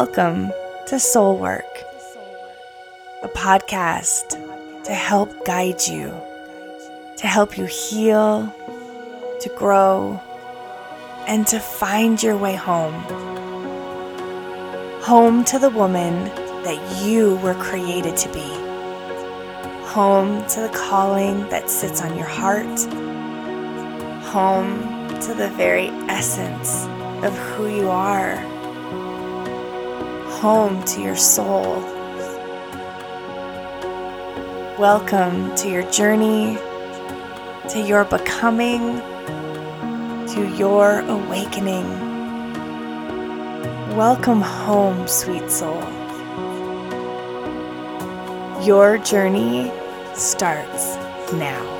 Welcome to Soul Work, a podcast to help guide you, to help you heal, to grow, and to find your way home. Home to the woman that you were created to be. Home to the calling that sits on your heart. Home to the very essence of who you are home to your soul. Welcome to your journey, to your becoming, to your awakening. Welcome home, sweet soul. Your journey starts now.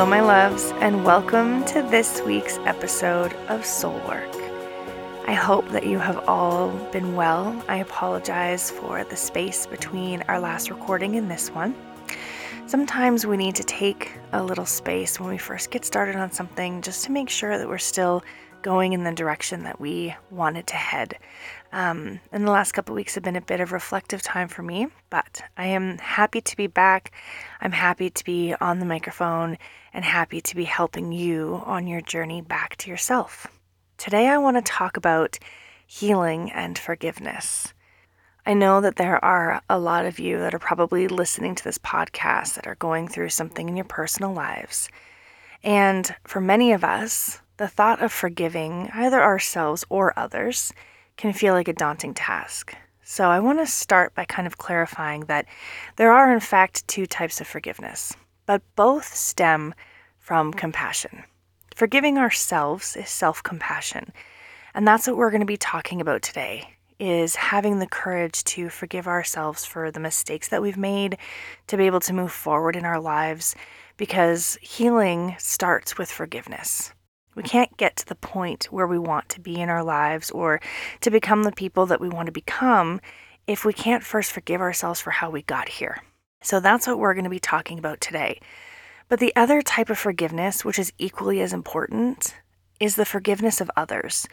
Hello, my loves, and welcome to this week's episode of Soul Work. I hope that you have all been well. I apologize for the space between our last recording and this one. Sometimes we need to take a little space when we first get started on something just to make sure that we're still going in the direction that we wanted to head. Um, and the last couple weeks have been a bit of reflective time for me, but I am happy to be back. I'm happy to be on the microphone and happy to be helping you on your journey back to yourself. Today, I want to talk about healing and forgiveness. I know that there are a lot of you that are probably listening to this podcast that are going through something in your personal lives. And for many of us, the thought of forgiving either ourselves or others can feel like a daunting task. So, I want to start by kind of clarifying that there are, in fact, two types of forgiveness, but both stem from compassion. Forgiving ourselves is self compassion. And that's what we're going to be talking about today is having the courage to forgive ourselves for the mistakes that we've made, to be able to move forward in our lives, because healing starts with forgiveness. We can't get to the point where we want to be in our lives or to become the people that we want to become if we can't first forgive ourselves for how we got here. So that's what we're going to be talking about today. But the other type of forgiveness, which is equally as important, is the forgiveness of others.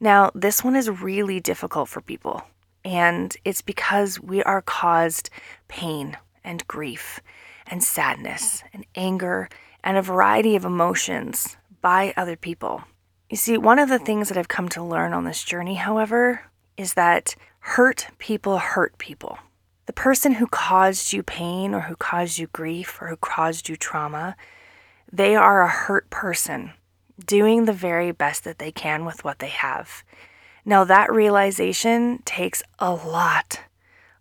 Now, this one is really difficult for people, and it's because we are caused pain and grief and sadness and anger and a variety of emotions by other people. You see, one of the things that I've come to learn on this journey, however, is that hurt people hurt people. The person who caused you pain or who caused you grief or who caused you trauma, they are a hurt person doing the very best that they can with what they have. Now, that realization takes a lot,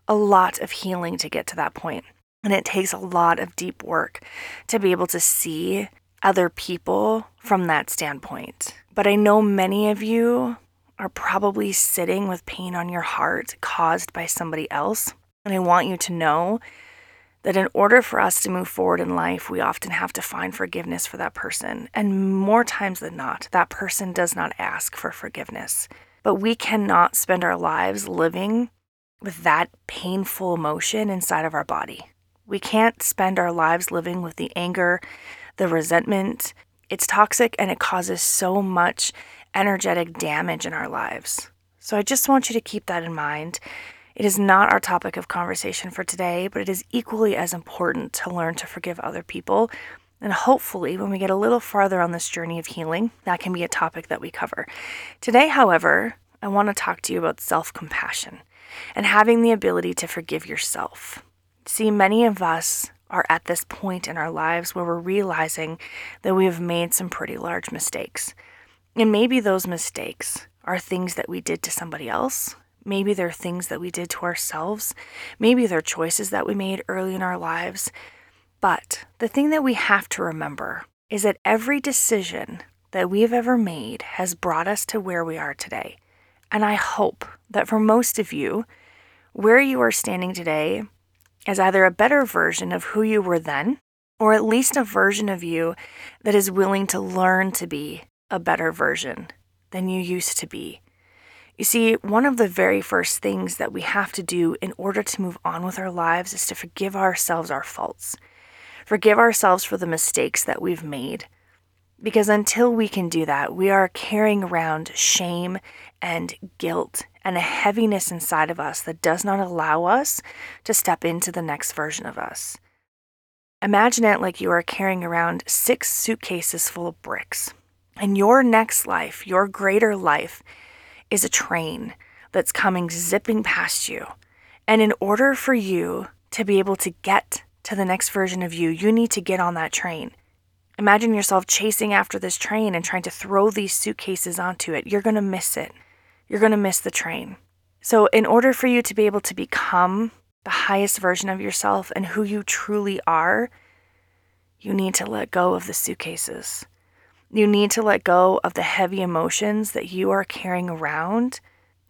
a lot of healing to get to that point. And it takes a lot of deep work to be able to see other people from that standpoint. But I know many of you are probably sitting with pain on your heart caused by somebody else. And I want you to know that in order for us to move forward in life, we often have to find forgiveness for that person. And more times than not, that person does not ask for forgiveness. But we cannot spend our lives living with that painful emotion inside of our body. We can't spend our lives living with the anger, the resentment. It's toxic and it causes so much energetic damage in our lives. So I just want you to keep that in mind. It is not our topic of conversation for today, but it is equally as important to learn to forgive other people. And hopefully, when we get a little farther on this journey of healing, that can be a topic that we cover. Today, however, I want to talk to you about self compassion and having the ability to forgive yourself. See, many of us are at this point in our lives where we're realizing that we have made some pretty large mistakes. And maybe those mistakes are things that we did to somebody else. Maybe they're things that we did to ourselves. Maybe they're choices that we made early in our lives. But the thing that we have to remember is that every decision that we've ever made has brought us to where we are today. And I hope that for most of you, where you are standing today as either a better version of who you were then, or at least a version of you that is willing to learn to be a better version than you used to be. You see, one of the very first things that we have to do in order to move on with our lives is to forgive ourselves our faults. Forgive ourselves for the mistakes that we've made. Because until we can do that, we are carrying around shame and guilt and a heaviness inside of us that does not allow us to step into the next version of us. Imagine it like you are carrying around six suitcases full of bricks. And your next life, your greater life, is a train that's coming zipping past you. And in order for you to be able to get to the next version of you, you need to get on that train. Imagine yourself chasing after this train and trying to throw these suitcases onto it. You're going to miss it. You're going to miss the train. So, in order for you to be able to become the highest version of yourself and who you truly are, you need to let go of the suitcases. You need to let go of the heavy emotions that you are carrying around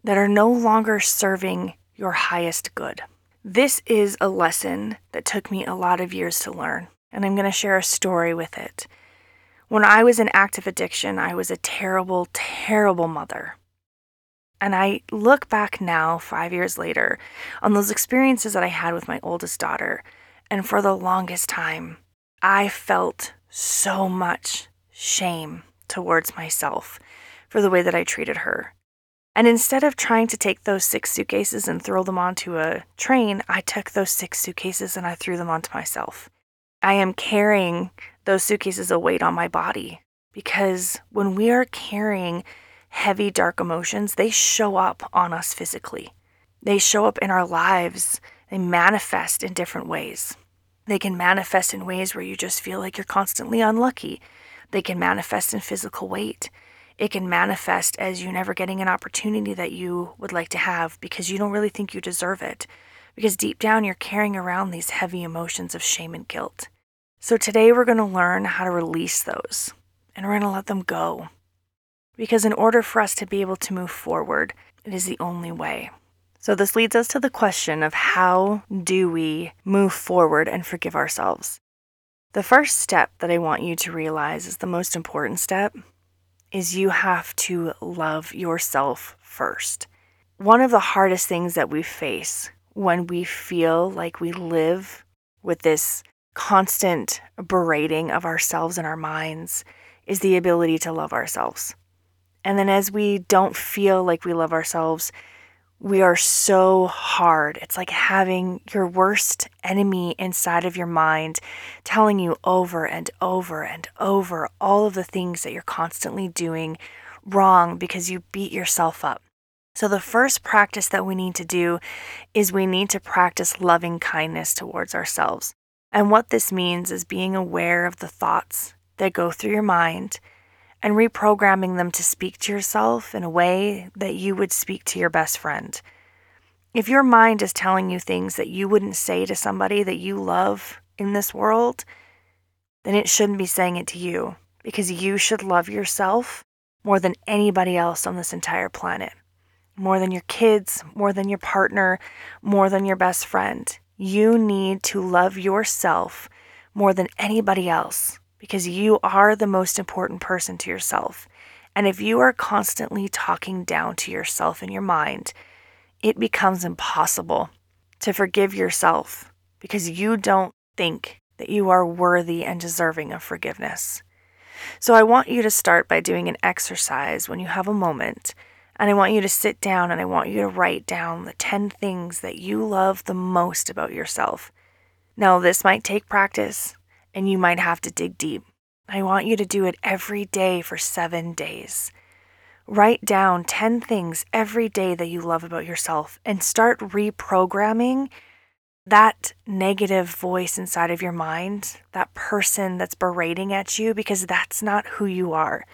that are no longer serving your highest good. This is a lesson that took me a lot of years to learn, and I'm going to share a story with it. When I was in active addiction, I was a terrible, terrible mother. And I look back now, five years later, on those experiences that I had with my oldest daughter. And for the longest time, I felt so much shame towards myself for the way that I treated her. And instead of trying to take those six suitcases and throw them onto a train, I took those six suitcases and I threw them onto myself. I am carrying those suitcases a weight on my body because when we are carrying heavy, dark emotions, they show up on us physically. They show up in our lives, they manifest in different ways. They can manifest in ways where you just feel like you're constantly unlucky. They can manifest in physical weight. It can manifest as you never getting an opportunity that you would like to have because you don't really think you deserve it. Because deep down, you're carrying around these heavy emotions of shame and guilt. So today, we're going to learn how to release those and we're going to let them go. Because in order for us to be able to move forward, it is the only way. So, this leads us to the question of how do we move forward and forgive ourselves? The first step that I want you to realize is the most important step is you have to love yourself first. One of the hardest things that we face when we feel like we live with this constant berating of ourselves and our minds is the ability to love ourselves. And then as we don't feel like we love ourselves, we are so hard. It's like having your worst enemy inside of your mind telling you over and over and over all of the things that you're constantly doing wrong because you beat yourself up. So, the first practice that we need to do is we need to practice loving kindness towards ourselves. And what this means is being aware of the thoughts that go through your mind and reprogramming them to speak to yourself in a way that you would speak to your best friend. If your mind is telling you things that you wouldn't say to somebody that you love in this world, then it shouldn't be saying it to you because you should love yourself more than anybody else on this entire planet. More than your kids, more than your partner, more than your best friend. You need to love yourself more than anybody else because you are the most important person to yourself. And if you are constantly talking down to yourself in your mind, it becomes impossible to forgive yourself because you don't think that you are worthy and deserving of forgiveness. So I want you to start by doing an exercise when you have a moment. And I want you to sit down and I want you to write down the 10 things that you love the most about yourself. Now, this might take practice and you might have to dig deep. I want you to do it every day for seven days. Write down 10 things every day that you love about yourself and start reprogramming that negative voice inside of your mind, that person that's berating at you, because that's not who you are.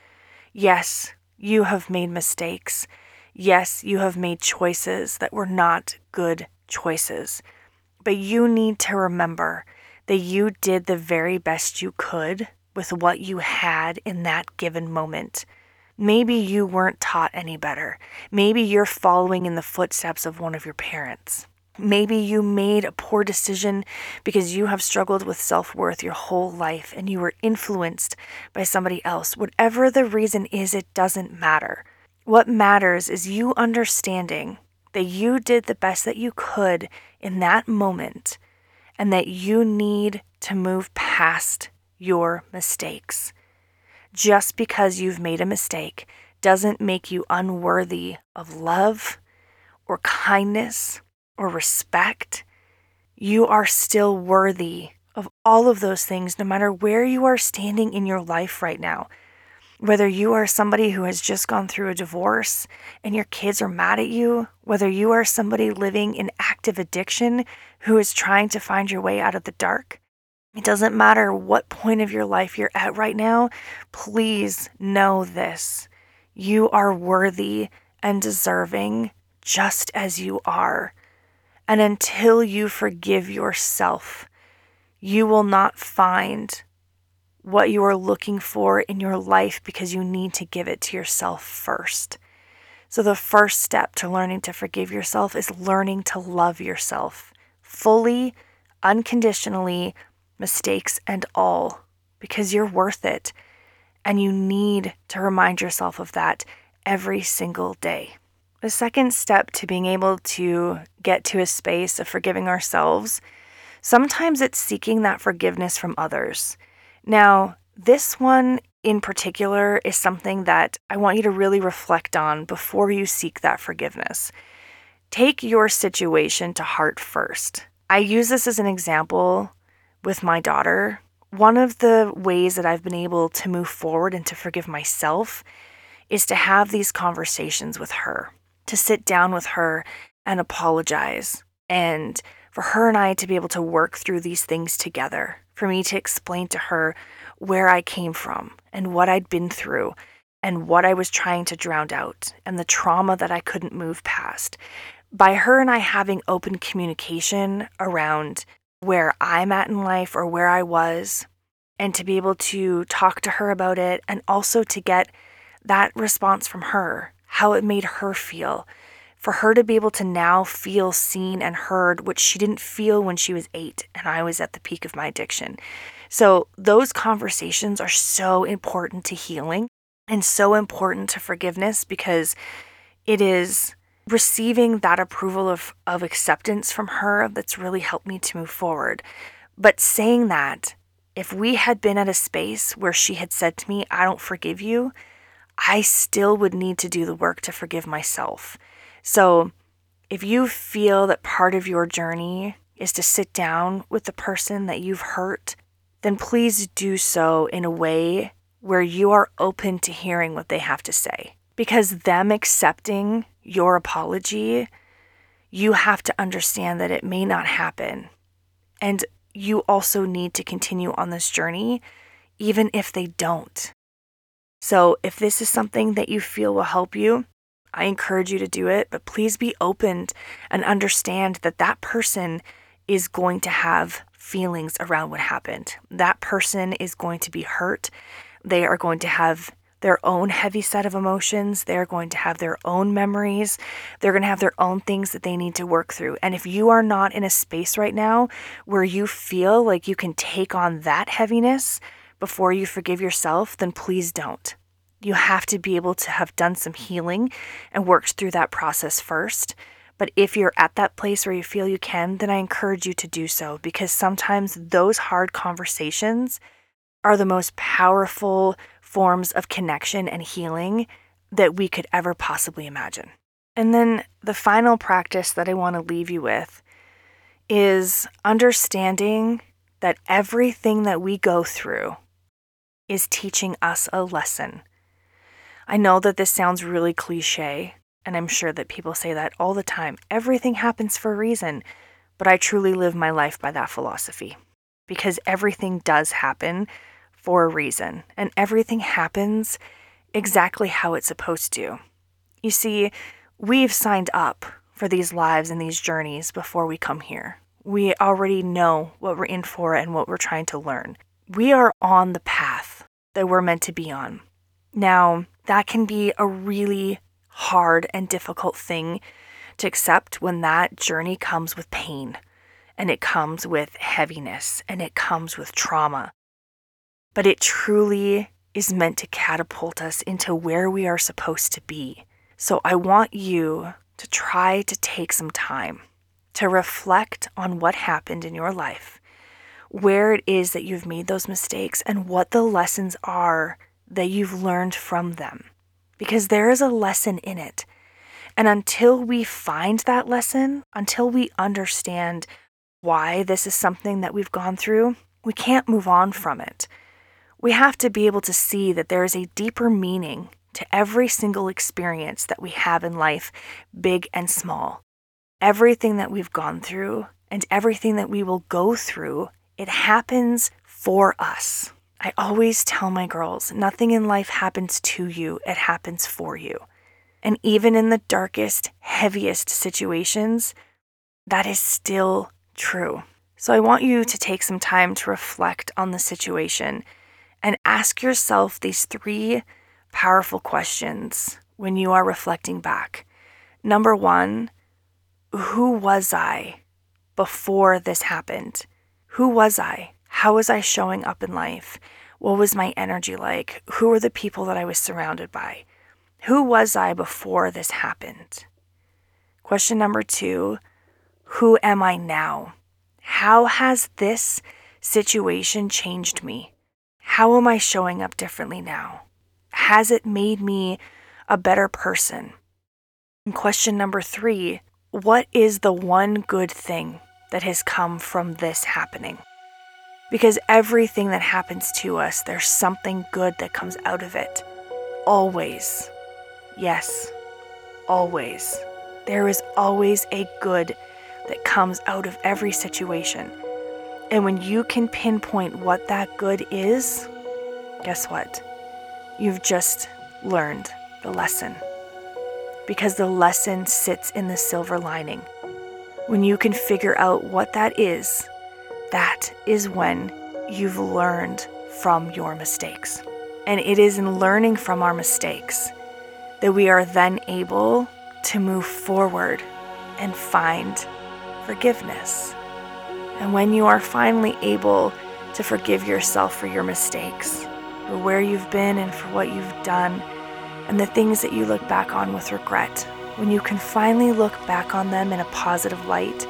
Yes, you have made mistakes. Yes, you have made choices that were not good choices. But you need to remember that you did the very best you could with what you had in that given moment. Maybe you weren't taught any better. Maybe you're following in the footsteps of one of your parents. Maybe you made a poor decision because you have struggled with self worth your whole life and you were influenced by somebody else. Whatever the reason is, it doesn't matter. What matters is you understanding that you did the best that you could in that moment and that you need to move past your mistakes. Just because you've made a mistake doesn't make you unworthy of love or kindness or respect. You are still worthy of all of those things, no matter where you are standing in your life right now. Whether you are somebody who has just gone through a divorce and your kids are mad at you, whether you are somebody living in active addiction who is trying to find your way out of the dark, it doesn't matter what point of your life you're at right now, please know this. You are worthy and deserving just as you are. And until you forgive yourself, you will not find what you are looking for in your life because you need to give it to yourself first. So, the first step to learning to forgive yourself is learning to love yourself fully, unconditionally, mistakes and all, because you're worth it. And you need to remind yourself of that every single day. The second step to being able to get to a space of forgiving ourselves, sometimes it's seeking that forgiveness from others. Now, this one in particular is something that I want you to really reflect on before you seek that forgiveness. Take your situation to heart first. I use this as an example with my daughter, one of the ways that I've been able to move forward and to forgive myself is to have these conversations with her, to sit down with her and apologize, and for her and I to be able to work through these things together, for me to explain to her where I came from and what I'd been through and what I was trying to drown out and the trauma that I couldn't move past. By her and I having open communication around where I'm at in life or where I was, and to be able to talk to her about it, and also to get that response from her, how it made her feel. For her to be able to now feel seen and heard, which she didn't feel when she was eight and I was at the peak of my addiction. So, those conversations are so important to healing and so important to forgiveness because it is receiving that approval of, of acceptance from her that's really helped me to move forward. But saying that, if we had been at a space where she had said to me, I don't forgive you, I still would need to do the work to forgive myself. So if you feel that part of your journey is to sit down with the person that you've hurt, then please do so in a way where you are open to hearing what they have to say. Because them accepting your apology, you have to understand that it may not happen. And you also need to continue on this journey, even if they don't. So, if this is something that you feel will help you, I encourage you to do it, but please be open and understand that that person is going to have feelings around what happened. That person is going to be hurt. They are going to have their own heavy set of emotions. They're going to have their own memories. They're going to have their own things that they need to work through. And if you are not in a space right now where you feel like you can take on that heaviness before you forgive yourself, then please don't. You have to be able to have done some healing and worked through that process first. But if you're at that place where you feel you can, then I encourage you to do so because sometimes those hard conversations are the most powerful forms of connection and healing that we could ever possibly imagine. And then the final practice that I want to leave you with is understanding that everything that we go through is teaching us a lesson. I know that this sounds really cliche, and I'm sure that people say that all the time. Everything happens for a reason, but I truly live my life by that philosophy because everything does happen for a reason, and everything happens exactly how it's supposed to. You see, we've signed up for these lives and these journeys before we come here. We already know what we're in for and what we're trying to learn. We are on the path that we're meant to be on. Now, that can be a really hard and difficult thing to accept when that journey comes with pain and it comes with heaviness and it comes with trauma but it truly is meant to catapult us into where we are supposed to be. So I want you to try to take some time to reflect on what happened in your life, where it is that you've made those mistakes, and what the lessons are that you've learned from them. Because there is a lesson in it. And until we find that lesson, until we understand why this is something that we've gone through, we can't move on from it. We have to be able to see that there is a deeper meaning to every single experience that we have in life, big and small. Everything that we've gone through and everything that we will go through, it happens for us. I always tell my girls nothing in life happens to you, it happens for you. And even in the darkest, heaviest situations, that is still true. So I want you to take some time to reflect on the situation and ask yourself these three powerful questions when you are reflecting back. Number one, who was I before this happened? Who was I? How was I showing up in life? What was my energy like? Who were the people that I was surrounded by? Who was I before this happened? Question number two Who am I now? How has this situation changed me? How am I showing up differently now? Has it made me a better person? And question number three What is the one good thing that has come from this happening? Because everything that happens to us, there's something good that comes out of it. Always. Yes, always. There is always a good that comes out of every situation. And when you can pinpoint what that good is, guess what? You've just learned the lesson. Because the lesson sits in the silver lining. When you can figure out what that is, that is when you've learned from your mistakes. And it is in learning from our mistakes that we are then able to move forward and find forgiveness. And when you are finally able to forgive yourself for your mistakes, for where you've been and for what you've done, and the things that you look back on with regret, when you can finally look back on them in a positive light,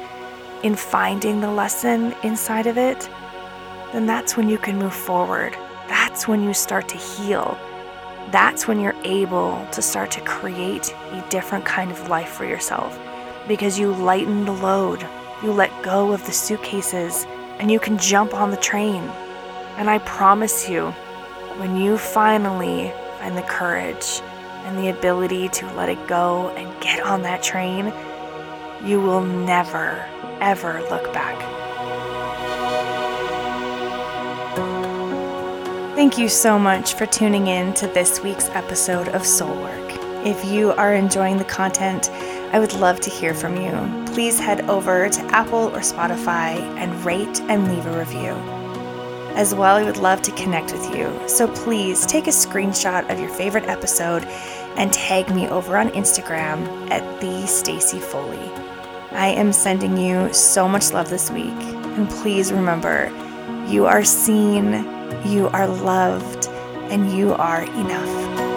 in finding the lesson inside of it, then that's when you can move forward. That's when you start to heal. That's when you're able to start to create a different kind of life for yourself because you lighten the load. You let go of the suitcases and you can jump on the train. And I promise you, when you finally find the courage and the ability to let it go and get on that train, you will never, ever look back. Thank you so much for tuning in to this week's episode of Soul Work. If you are enjoying the content, I would love to hear from you. Please head over to Apple or Spotify and rate and leave a review. As well, I would love to connect with you. So please take a screenshot of your favorite episode and tag me over on Instagram at the Stacey Foley. I am sending you so much love this week, and please remember, you are seen, you are loved, and you are enough.